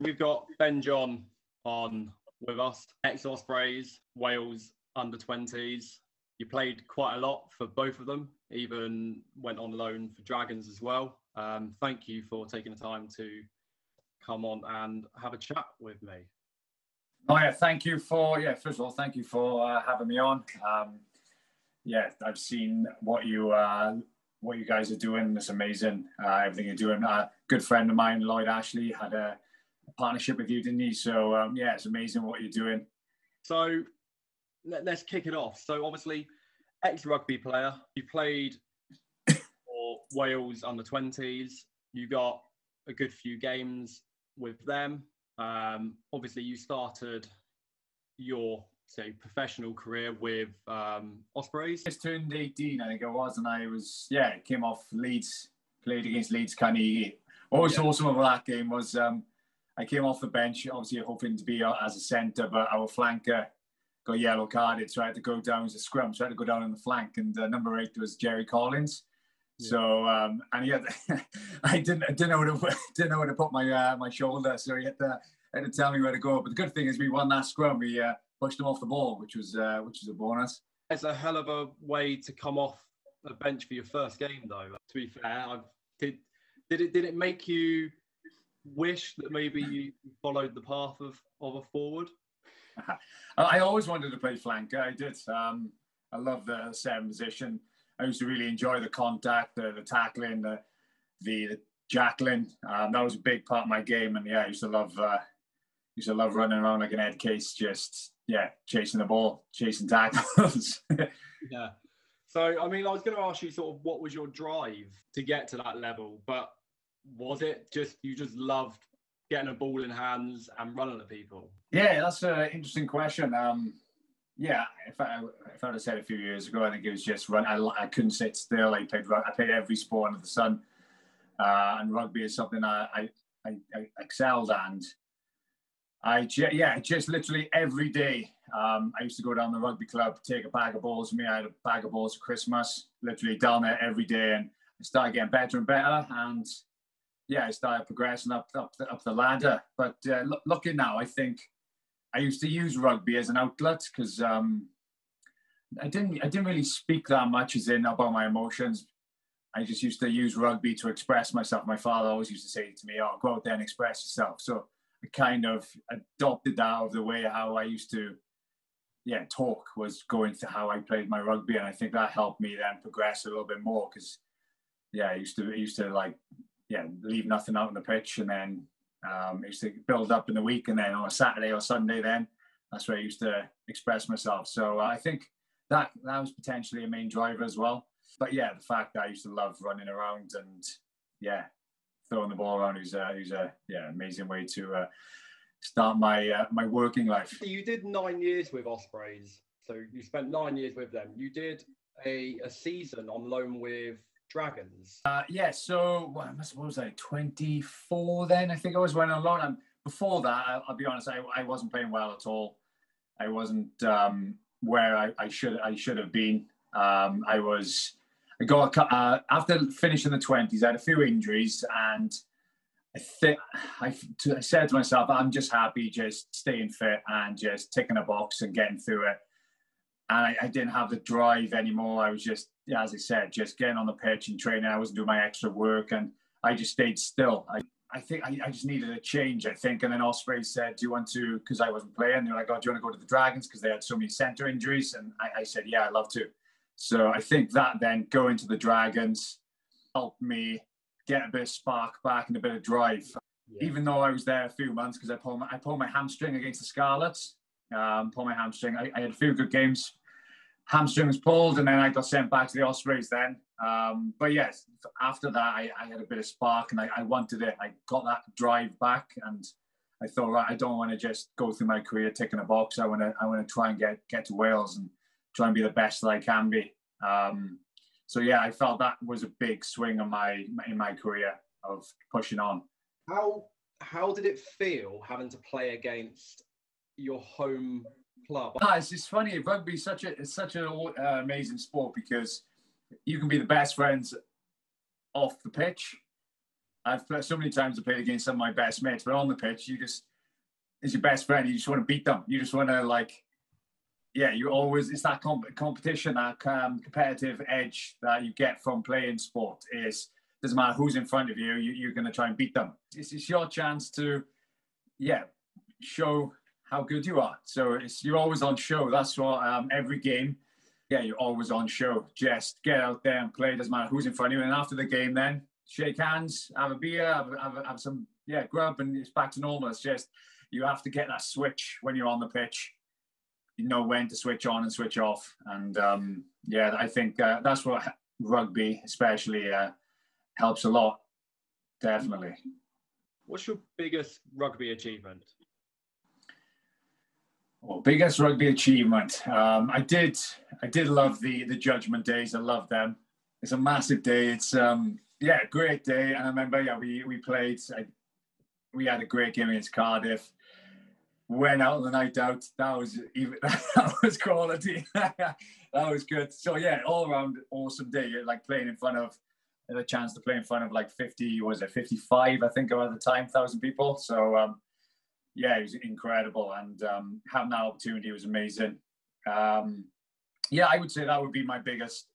We've got Ben John on with us, ex Ospreys, Wales under 20s. You played quite a lot for both of them, even went on loan for Dragons as well. Um, thank you for taking the time to come on and have a chat with me. Oh yeah, thank you for yeah. First of all, thank you for uh, having me on. Um, yeah, I've seen what you uh, what you guys are doing. It's amazing. Uh, everything you're doing. A good friend of mine, Lloyd Ashley, had a partnership with you, didn't he? So um, yeah, it's amazing what you're doing. So let, us kick it off. So obviously, ex rugby player. You played for Wales under 20s. You got a good few games with them. Um, obviously, you started your say professional career with um, Ospreys. Just turned 18, I think it was, and I was yeah came off Leeds, played against Leeds Carnegie. What was yeah. awesome about that game was um, I came off the bench, obviously hoping to be as a centre, but our flanker got yellow carded, so I had to go down as a scrum, so I had to go down on the flank, and uh, number eight was Jerry Collins. Yeah. So um, and he had, I didn't I didn't know where to didn't know where to put my uh, my shoulder, so he had to had to tell me where to go. But the good thing is we won that scrum. We uh, pushed him off the ball, which was uh, which was a bonus. It's a hell of a way to come off the bench for your first game, though. To be fair, I've, did did it did it make you wish that maybe you followed the path of of a forward? I always wanted to play flanker. I did. Um, I love the seven position. I used to really enjoy the contact, the, the tackling, the, the, the jackling. Um, that was a big part of my game, and yeah, I used to love uh, used to love running around like an head case, just yeah, chasing the ball, chasing tackles. yeah. So I mean, I was going to ask you sort of what was your drive to get to that level, but was it just you just loved getting a ball in hands and running at people? Yeah, that's an interesting question. Um, yeah, if I if I'd have said a few years ago, I think it was just run. I, I couldn't sit still. I played I played every sport under the sun, uh, and rugby is something I I, I, excelled and I yeah just literally every day. Um, I used to go down the rugby club, take a bag of balls with me. I had a bag of balls for Christmas, literally down there every day, and I started getting better and better. And yeah, I started progressing up up the, up the ladder. But uh, looking now, I think I used to use rugby as an outlet because um, I didn't I didn't really speak that much as in about my emotions. I just used to use rugby to express myself. My father always used to say to me, "Oh, go out there and express yourself." So I kind of adopted that of the way how I used to, yeah, talk was going to how I played my rugby, and I think that helped me then progress a little bit more because, yeah, I used to I used to like, yeah, leave nothing out on the pitch, and then um, I used to build up in the week, and then on a Saturday or Sunday, then that's where I used to express myself. So uh, I think that that was potentially a main driver as well. But yeah, the fact that I used to love running around and yeah, throwing the ball around is a, is a yeah amazing way to uh, start my uh, my working life. You did nine years with Ospreys, so you spent nine years with them. You did a, a season on loan with Dragons? Uh, yeah, so well, I suppose I 24 then. I think I was went on loan. And before that, I, will be honest, I, I wasn't playing well at all. I wasn't um, where I, I, should I should have been. Um, I was I got uh, after finishing the 20s. I had a few injuries, and I think I, I said to myself, I'm just happy just staying fit and just ticking a box and getting through it and I, I, didn't have the drive anymore. I was just, as I said, just getting on the pitch and training. I wasn't doing my extra work, and I just stayed still. I, I think I, I just needed a change. I think, and then Osprey said, "Do you want to?" Because I wasn't playing. They're like, "Oh, do you want to go to the Dragons?" Because they had so many center injuries, and I, I said, "Yeah, I'd love to." So I think that then going to the Dragons helped me get a bit of spark back and a bit of drive. Yeah. Even though I was there a few months because I pulled my, I pulled my hamstring against the Scarlets um, pulled my hamstring. I, I, had a few good games. Hamstring was pulled, and then I got sent back to the Ospreys. Then, um, but yes, after that, I, I, had a bit of spark, and I, I wanted it. I got that drive back, and I thought, right, I don't want to just go through my career ticking a box. I want to, I want to try and get get to Wales and try and be the best that I can be. Um, so yeah, I felt that was a big swing in my in my career of pushing on. How how did it feel having to play against your home club? Ah, it's just funny. Rugby is such a it's such an uh, amazing sport because you can be the best friends off the pitch, I've played so many times. I played against some of my best mates, but on the pitch, you just as your best friend, you just want to beat them. You just want to like, yeah, you always it's that comp- competition, that um, competitive edge that you get from playing sport. Is doesn't matter who's in front of you, you are going to try and beat them. It's, it's your chance to, yeah, show how good you are. So you're always on show. That's what um, every game yeah, you're always on show. Just get out there and play. Doesn't matter who's in front of you. And after the game, then shake hands, have a beer, have, have, have some yeah grub, and it's back to normal. It's just you have to get that switch when you're on the pitch. You know when to switch on and switch off. And um, yeah, I think uh, that's what rugby especially uh, helps a lot. Definitely. What's your biggest rugby achievement? Well, biggest rugby achievement. Um, I did. I did love the the Judgment Days. I love them. It's a massive day. It's um, yeah, great day. And I remember, yeah, we we played. I, we had a great game against Cardiff. Went out on the night out. That was even. That was quality. that was good. So yeah, all around awesome day. Like playing in front of. Had a chance to play in front of like 50. Was it 55? I think at the time, thousand people. So um, yeah, it was incredible, and um, having that opportunity was amazing. Um, yeah, I would say that would be my biggest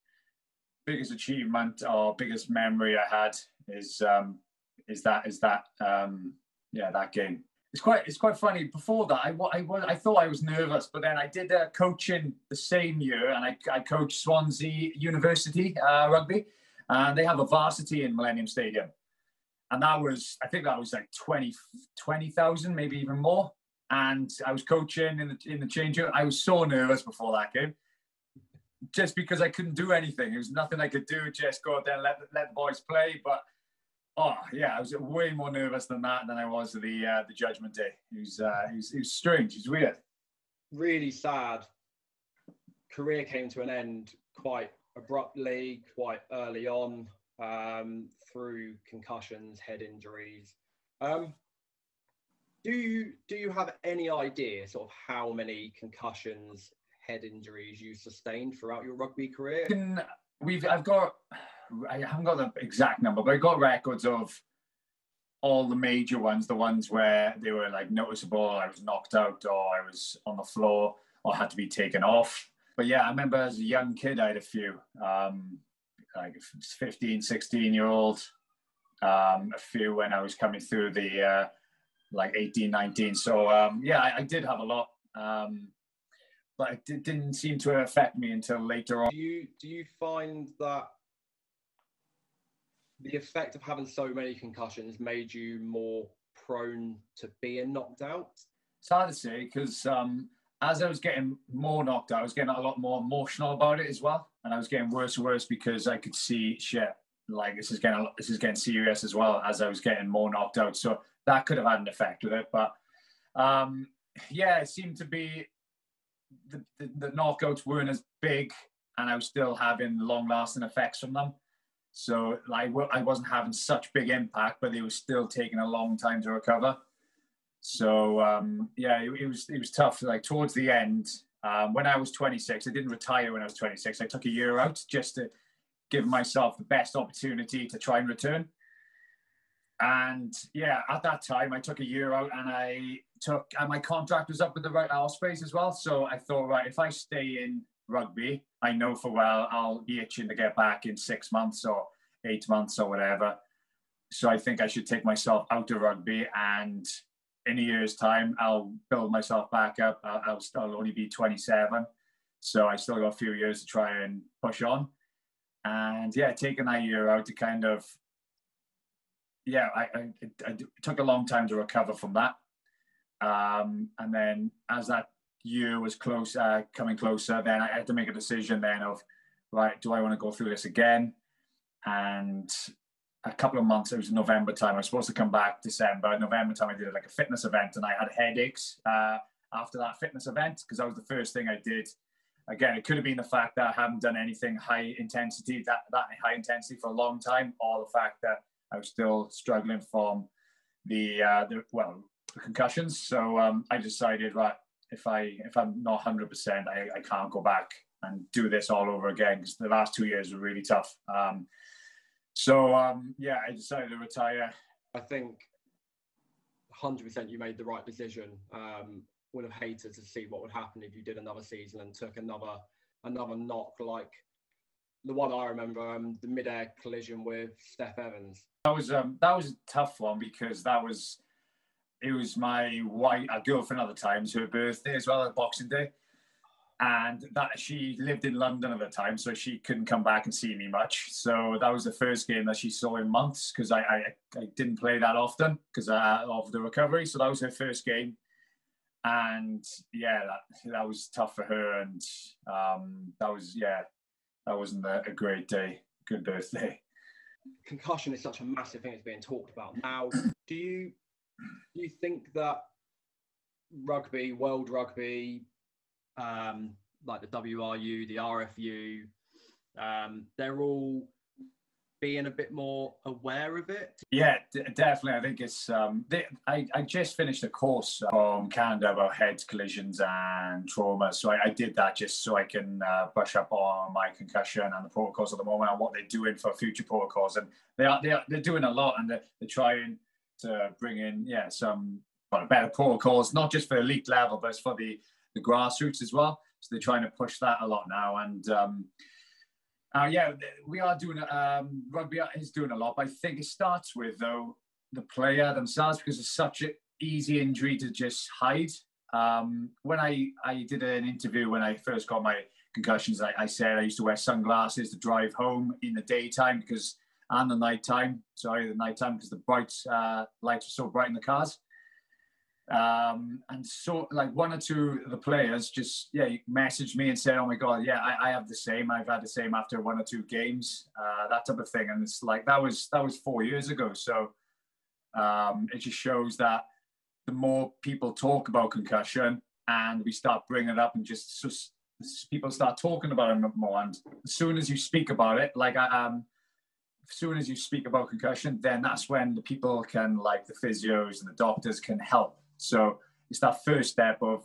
biggest achievement or biggest memory I had is um, is that is that um, yeah that game. It's quite it's quite funny. Before that, I, I, I thought I was nervous, but then I did uh, coaching the same year, and I, I coached Swansea University uh, rugby, and they have a varsity in Millennium Stadium and that was I think that was like 20 20,000 maybe even more. And I was coaching in the in the change I was so nervous before that game. Just because I couldn't do anything. There was nothing I could do. Just go out there and let, let the boys play. But oh yeah I was way more nervous than that than I was the uh, the judgment day. It was, uh, it was it was strange. It was weird. Really sad. Career came to an end quite abruptly quite early on um, through concussions, head injuries. Um, do you do you have any idea sort of how many concussions, head injuries you sustained throughout your rugby career? We've I've got I haven't got the exact number, but I've got records of all the major ones, the ones where they were like noticeable. I was knocked out, or I was on the floor, or had to be taken off. But yeah, I remember as a young kid, I had a few. Um, like 15, 16 year old, um, a few when I was coming through the uh, like 18, 19. So um, yeah, I, I, did have a lot. Um, but it did, didn't seem to affect me until later on. Do you do you find that the effect of having so many concussions made you more prone to being knocked out? It's hard to say because um, as I was getting more knocked out, I was getting a lot more emotional about it as well and I was getting worse and worse because I could see shit like this is getting this is getting serious as well as I was getting more knocked out. So that could have had an effect with it, but um, yeah, it seemed to be the, the, the knockouts weren't as big, and I was still having long lasting effects from them. So like I wasn't having such big impact, but they were still taking a long time to recover. So um, yeah, it, it was it was tough. Like towards the end, um, when I was 26, I didn't retire when I was 26. I took a year out just to give myself the best opportunity to try and return. And yeah, at that time, I took a year out and I took, and my contract was up with the right Ospreys as well. So I thought, right, if I stay in rugby, I know for well I'll be itching to get back in six months or eight months or whatever. So I think I should take myself out of rugby and in a year's time, I'll build myself back up. I'll, I'll still only be 27. So I still got a few years to try and push on. And yeah, taking that year out to kind of, yeah, I, I, took a long time to recover from that. Um, and then as that year was close, uh, coming closer, then I had to make a decision then of, right, do I want to go through this again? And a couple of months. It was November time. I was supposed to come back December. November time, I did like a fitness event, and I had headaches uh, after that fitness event because that was the first thing I did. Again, it could have been the fact that I haven't done anything high intensity, that that high intensity for a long time, or the fact that I was still struggling from the uh, the well the concussions. So um, I decided, right, if I if I'm not hundred percent, I, I can't go back and do this all over again because the last two years were really tough. Um, So um, yeah, I decided to retire. I think 100% you made the right decision. Um, would have hated to see what would happen if you did another season and took another another knock like the one I remember, um, the mid-air collision with Steff Evans. That was um, that was a tough one because that was it was my wife, a girlfriend at the time, her birthday as well, Boxing Day, and that she lived in London at the time, so she couldn't come back and see me much. So that was the first game that she saw in months because I, I, I didn't play that often because uh, of the recovery. So that was her first game, and yeah, that that was tough for her, and um, that was yeah, that wasn't a, a great day. Good birthday. Concussion is such a massive thing that's being talked about now. Do you do you think that rugby, world rugby, um, like the WRU, the RFU, um, they're all being a bit more aware of it? Yeah, d- definitely. I think it's. Um, they, I, I just finished a course from Canada about head collisions and trauma. So I, I did that just so I can uh, brush up on my concussion and the protocols at the moment and what they're doing for future protocols. And they are, they are they're doing a lot and they're, they're trying to bring in yeah some better protocols, not just for elite level, but for the the grassroots as well. So they're trying to push that a lot now. And um, uh, yeah, we are doing um, rugby is doing a lot. But I think it starts with though the player themselves because it's such an easy injury to just hide. Um, when I I did an interview when I first got my concussions, I, I said I used to wear sunglasses to drive home in the daytime because and the nighttime. Sorry, the nighttime because the bright uh, lights were so bright in the cars. Um, and so like one or two of the players just yeah messaged me and said, "Oh my god, yeah, I, I have the same. I've had the same after one or two games, uh, that type of thing." And it's like that was that was four years ago. So um, it just shows that the more people talk about concussion and we start bringing it up and just, just people start talking about it more, and as soon as you speak about it, like I um as soon as you speak about concussion, then that's when the people can, like the physios and the doctors, can help so it's that first step of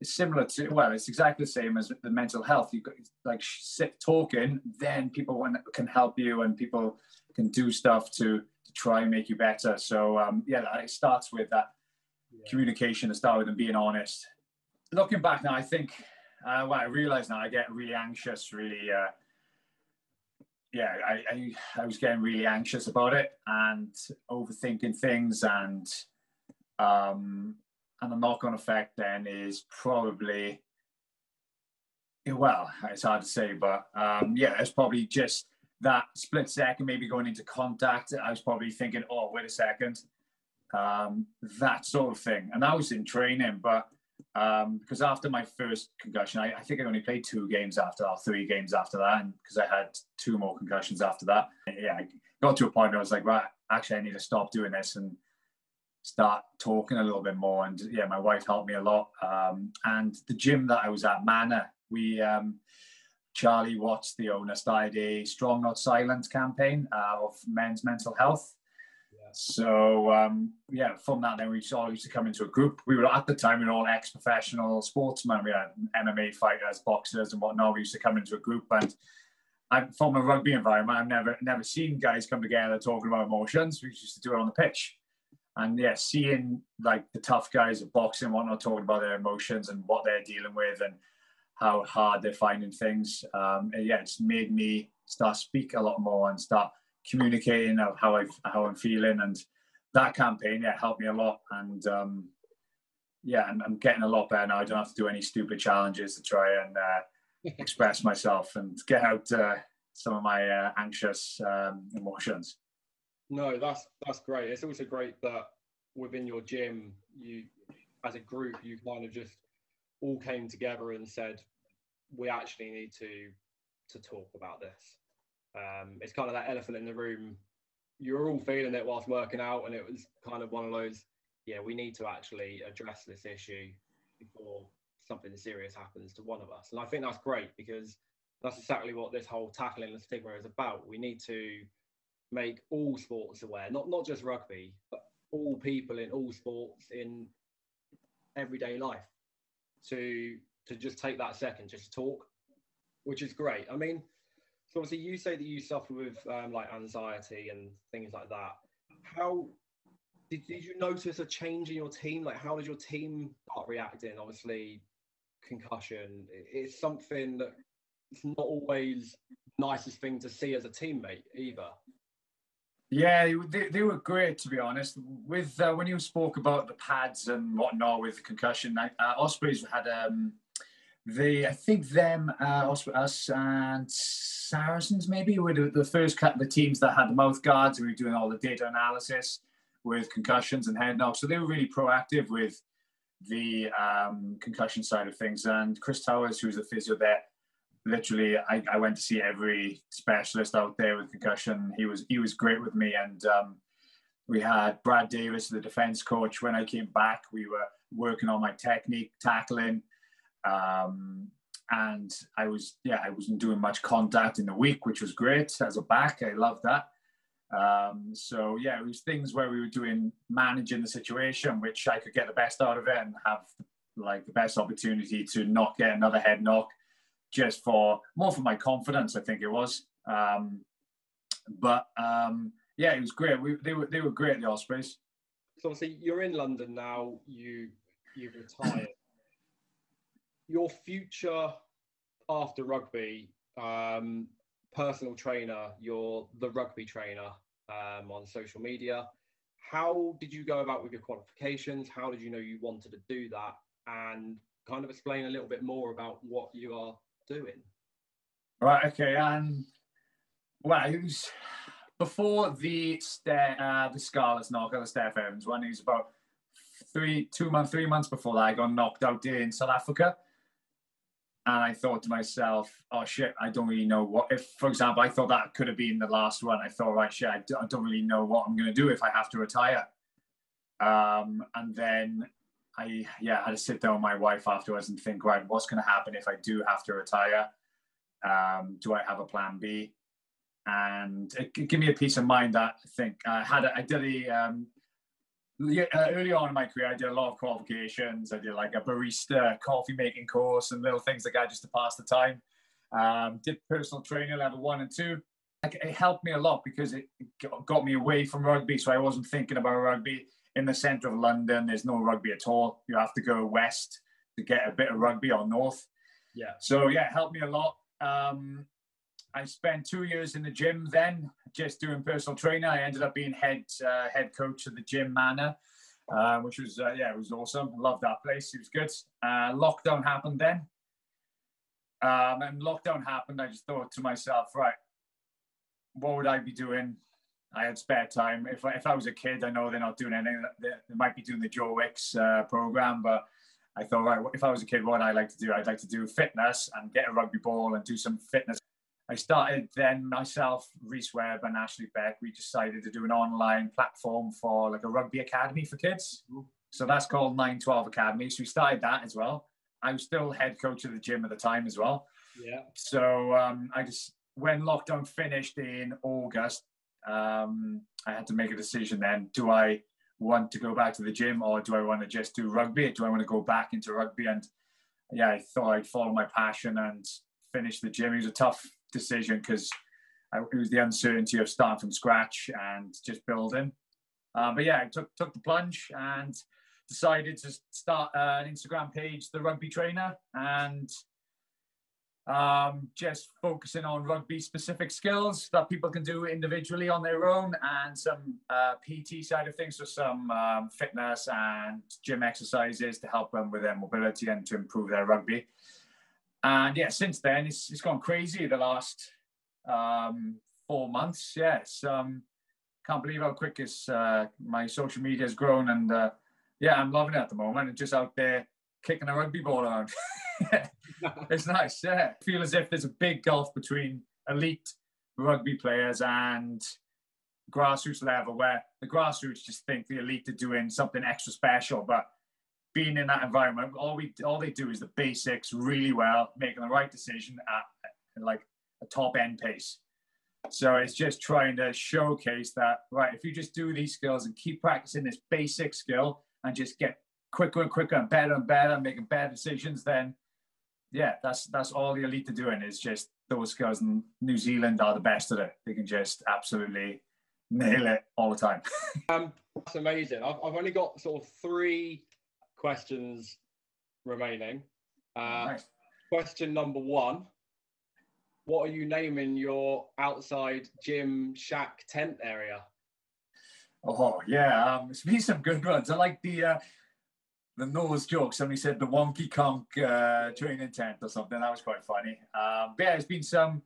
it's similar to well, it's exactly the same as the mental health. You like sit talking, then people can help you, and people can do stuff to to try and make you better. So um, yeah, it starts with that yeah. communication. It starts with them being honest. Looking back now, I think uh, well, I realize now I get really anxious, really. Uh, yeah, I, I, I was getting really anxious about it and overthinking things and um, and the knock-on effect then is probably well, it's hard to say, but um, yeah, it's probably just that split second, maybe going into contact. I was probably thinking, oh, wait a second, um, that sort of thing. And I was in training, but um, because after my first concussion, I, I, think I only played two games after, or three games after that, and because I had two more concussions after that, yeah, I got to a point where I was like, right, actually, I need to stop doing this and start talking a little bit more. And yeah, my wife helped me a lot. Um, and the gym that I was at, Manor, we um, Charlie Watts, the owner, started a Strong Not Silent campaign uh, of men's mental health. Yeah. So um, yeah, from that then we all used to come into a group. We were at the time we were all ex-professional sportsmen. We had MMA fighters, boxers, and whatnot. We used to come into a group and. I'm from a rugby environment. I've never never seen guys come together talking about emotions. We used to do it on the pitch and yeah, seeing like the tough guys of boxing, whatnot, talking about their emotions and what they're dealing with and how hard they're finding things. Um, yeah, it's made me start speak a lot more and start communicating of how I how I'm feeling. And that campaign, yeah, helped me a lot. And um, yeah, I'm, I'm, getting a lot better now. I don't have to do any stupid challenges to try and uh, express myself and get out uh, some of my uh, anxious um, emotions. No, that's that's great. It's also great that within your gym, you as a group, you kind of just all came together and said, we actually need to to talk about this. Um, it's kind of that elephant in the room. You're all feeling it whilst working out, and it was kind of one of those. Yeah, we need to actually address this issue before something serious happens to one of us. And I think that's great because that's exactly what this whole tackling the stigma is about. We need to make all sports aware, not not just rugby, but all people in all sports in everyday life to to just take that second, just talk, which is great. I mean, So obviously, you say that you suffer with um, like anxiety and things like that. How did, did you notice a change in your team? Like, how did your team start reacting? Obviously, concussion. It's something that it's not always nicest thing to see as a teammate either. Yeah, they, they were great to be honest. With uh, when you spoke about the pads and whatnot with the concussion, uh, Ospreys had um, the I think them uh, us and Saracens maybe were the, the first couple of teams that had the mouth guards. We were doing all the data analysis with concussions and head knocks, so they were really proactive with the um, concussion side of things. And Chris Towers, who's the physio there, literally I, I went to see every specialist out there with concussion. He was he was great with me, and um, we had Brad Davies, the defense coach. When I came back, we were working on my technique, tackling, um, and I was yeah I wasn't doing much contact in the week, which was great as a back. I loved that. Um, so yeah, it was things where we were doing managing the situation, which I could get the best out of it and have like the best opportunity to not get another head knock just for more for my confidence, I think it was. Um, but um, yeah, it was great. We, they were they were great, at the Ospreys. So obviously you're in London now. You you've retired. Your future after rugby, um, personal trainer. You're the rugby trainer um, on social media. How did you go about with your qualifications? How did you know you wanted to do that? And kind of explain a little bit more about what you are doing. Right. Okay. And well, it was before the stair, uh, the Scarlets knock out the Steff Evans one. He was about three, two months, three months before that. I got knocked out in South Africa. And I thought to myself, oh shit, I don't really know what. If, for example, I thought that could have been the last one. I thought, right, shit, I don't really know what I'm going to do if I have to retire. Um, and then I yeah had to sit down with my wife afterwards and think, right, what's going to happen if I do have to retire? Um, do I have a plan B? And it, it give me a peace of mind that I think I had. A, I did a um, uh, early on in my career, I did a lot of qualifications. I did like a barista coffee making course and little things like that just to pass the time. Um, did personal training level one and two. It helped me a lot because it got me away from rugby, so I wasn't thinking about rugby in the centre of London, there's no rugby at all. You have to go west to get a bit of rugby or north. Yeah. So yeah, it helped me a lot. Um, I spent two years in the gym then, just doing personal training. I ended up being head uh, head coach of the gym Manor, uh, which was uh, yeah, it was awesome. I loved that place. It was good. Uh, lockdown happened then, um, and lockdown happened. I just thought to myself, right, what would I be doing I had spare time. If I, if I was a kid, I know they're not doing anything. They, they might be doing the Joe Wicks uh, program, but I thought, right, if I was a kid, what I'd like to do, I'd like to do fitness and get a rugby ball and do some fitness. I started then myself, Rhys Webb and Ashley Beck, we decided to do an online platform for like a rugby academy for kids. So that's called 912 Academy. So we started that as well. I was still head coach of the gym at the time as well. Yeah. So um, I just, when lockdown finished in August, um, I had to make a decision then. Do I want to go back to the gym or do I want to just do rugby? Do I want to go back into rugby? And yeah, I thought I'd follow my passion and finish the gym. It was a tough decision because it was the uncertainty of starting from scratch and just building. Uh, but yeah, I took took the plunge and decided to start uh, an Instagram page, the Rugby Trainer, and um, just focusing on rugby specific skills that people can do individually on their own and some uh, PT side of things, so some um, fitness and gym exercises to help them with their mobility and to improve their rugby. And yeah, since then it's, it's gone crazy the last um, four months. Yes, um, can't believe how quick it's, uh, my social media has grown and uh, yeah, I'm loving it at the moment. And just out there kicking a rugby ball around. it's nice. Yeah, I feel as if there's a big gulf between elite rugby players and grassroots level, where the grassroots just think the elite are doing something extra special, but being in that environment, all we all they do is the basics really well, making the right decision at, like a top end pace. So it's just trying to showcase that right. If you just do these skills and keep practicing this basic skill and just get quicker and quicker and better and better, making better decisions, then yeah, that's that's all the elite are doing is just those guys in New Zealand are the best at it. They can just absolutely nail it all the time. um, that's amazing. I've, I've only got sort of three questions remaining. Uh, nice. Question number one What are you naming your outside gym shack tent area? Oh, yeah. Um, it's been some good ones. I like the. Uh, the nose joke. Somebody said the wonky conk uh, training tent or something. That was quite funny. Um, but yeah, there's been some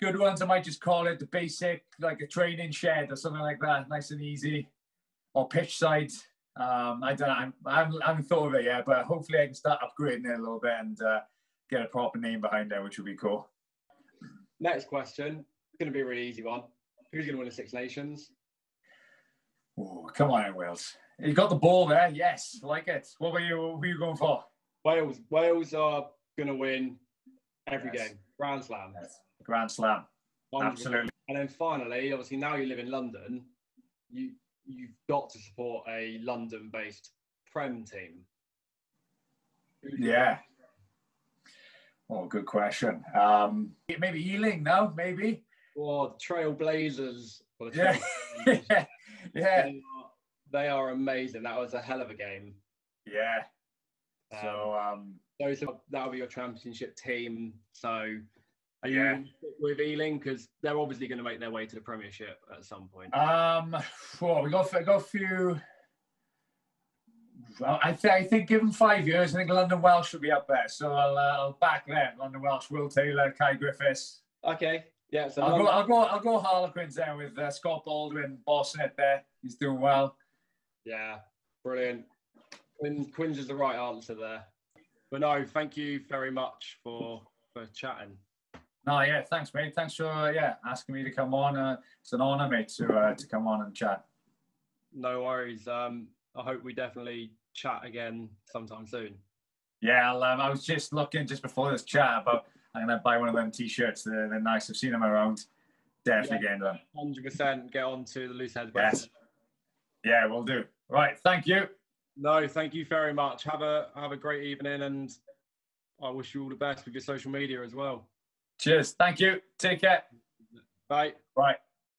good ones. I might just call it the basic, like a training shed or something like that, nice and easy, or pitch side. Um, I don't know. I haven't thought of it yet, but hopefully I can start upgrading it a little bit and uh, get a proper name behind it, which would be cool. Next question. It's going to be a really easy one. Who's going to win the Six Nations? Oh, come on, Wales. You got the ball there. Yes, like it. What were you? What were you going for? Wales. Wales are going to win every yes. game. Grand Slam. Yes. Grand Slam. Absolutely. And then finally, obviously, now you live in London, you you've got to support a London-based Prem team. Yeah. Oh, good question. Um, maybe Ealing, no, maybe. Or Trailblazers. Or the Trail yeah. yeah. yeah. They are, amazing. That was a hell of a game. Yeah. Um, so um, those are, that'll be your championship team. So are you yeah. with Ealing because they're obviously going to make their way to the Premiership at some point? Um, well, we got got a few. Well, I, th- I think given five years, I think London Welsh will be up there. So I'll, uh, I'll back them. London Welsh, Will Taylor, Kai Griffiths. Okay. Yeah. So I'll London- go. I'll go. I'll go Harlequins there with uh, Scott Baldwin bossing it there. He's doing well. Yeah. Brilliant. Quinn, Quins is the right answer there. But no, thank you very much for for chatting. No, yeah, thanks, mate. Thanks for yeah asking me to come on. Uh, it's an honour, mate, to uh, to come on and chat. No worries. Um, I hope we definitely chat again sometime soon. Yeah, um, I was just looking just before this chat about I'm gonna buy one of them t-shirts. They're, they're nice. I've seen them around. Definitely yeah, getting them. Hundred percent. Get on to the loose heads. Yes. Yeah, we'll do. Right. Thank you. No, thank you very much. Have a have a great evening, and I wish you all the best with your social media as well. Cheers. Thank you. Take care. Bye. Bye.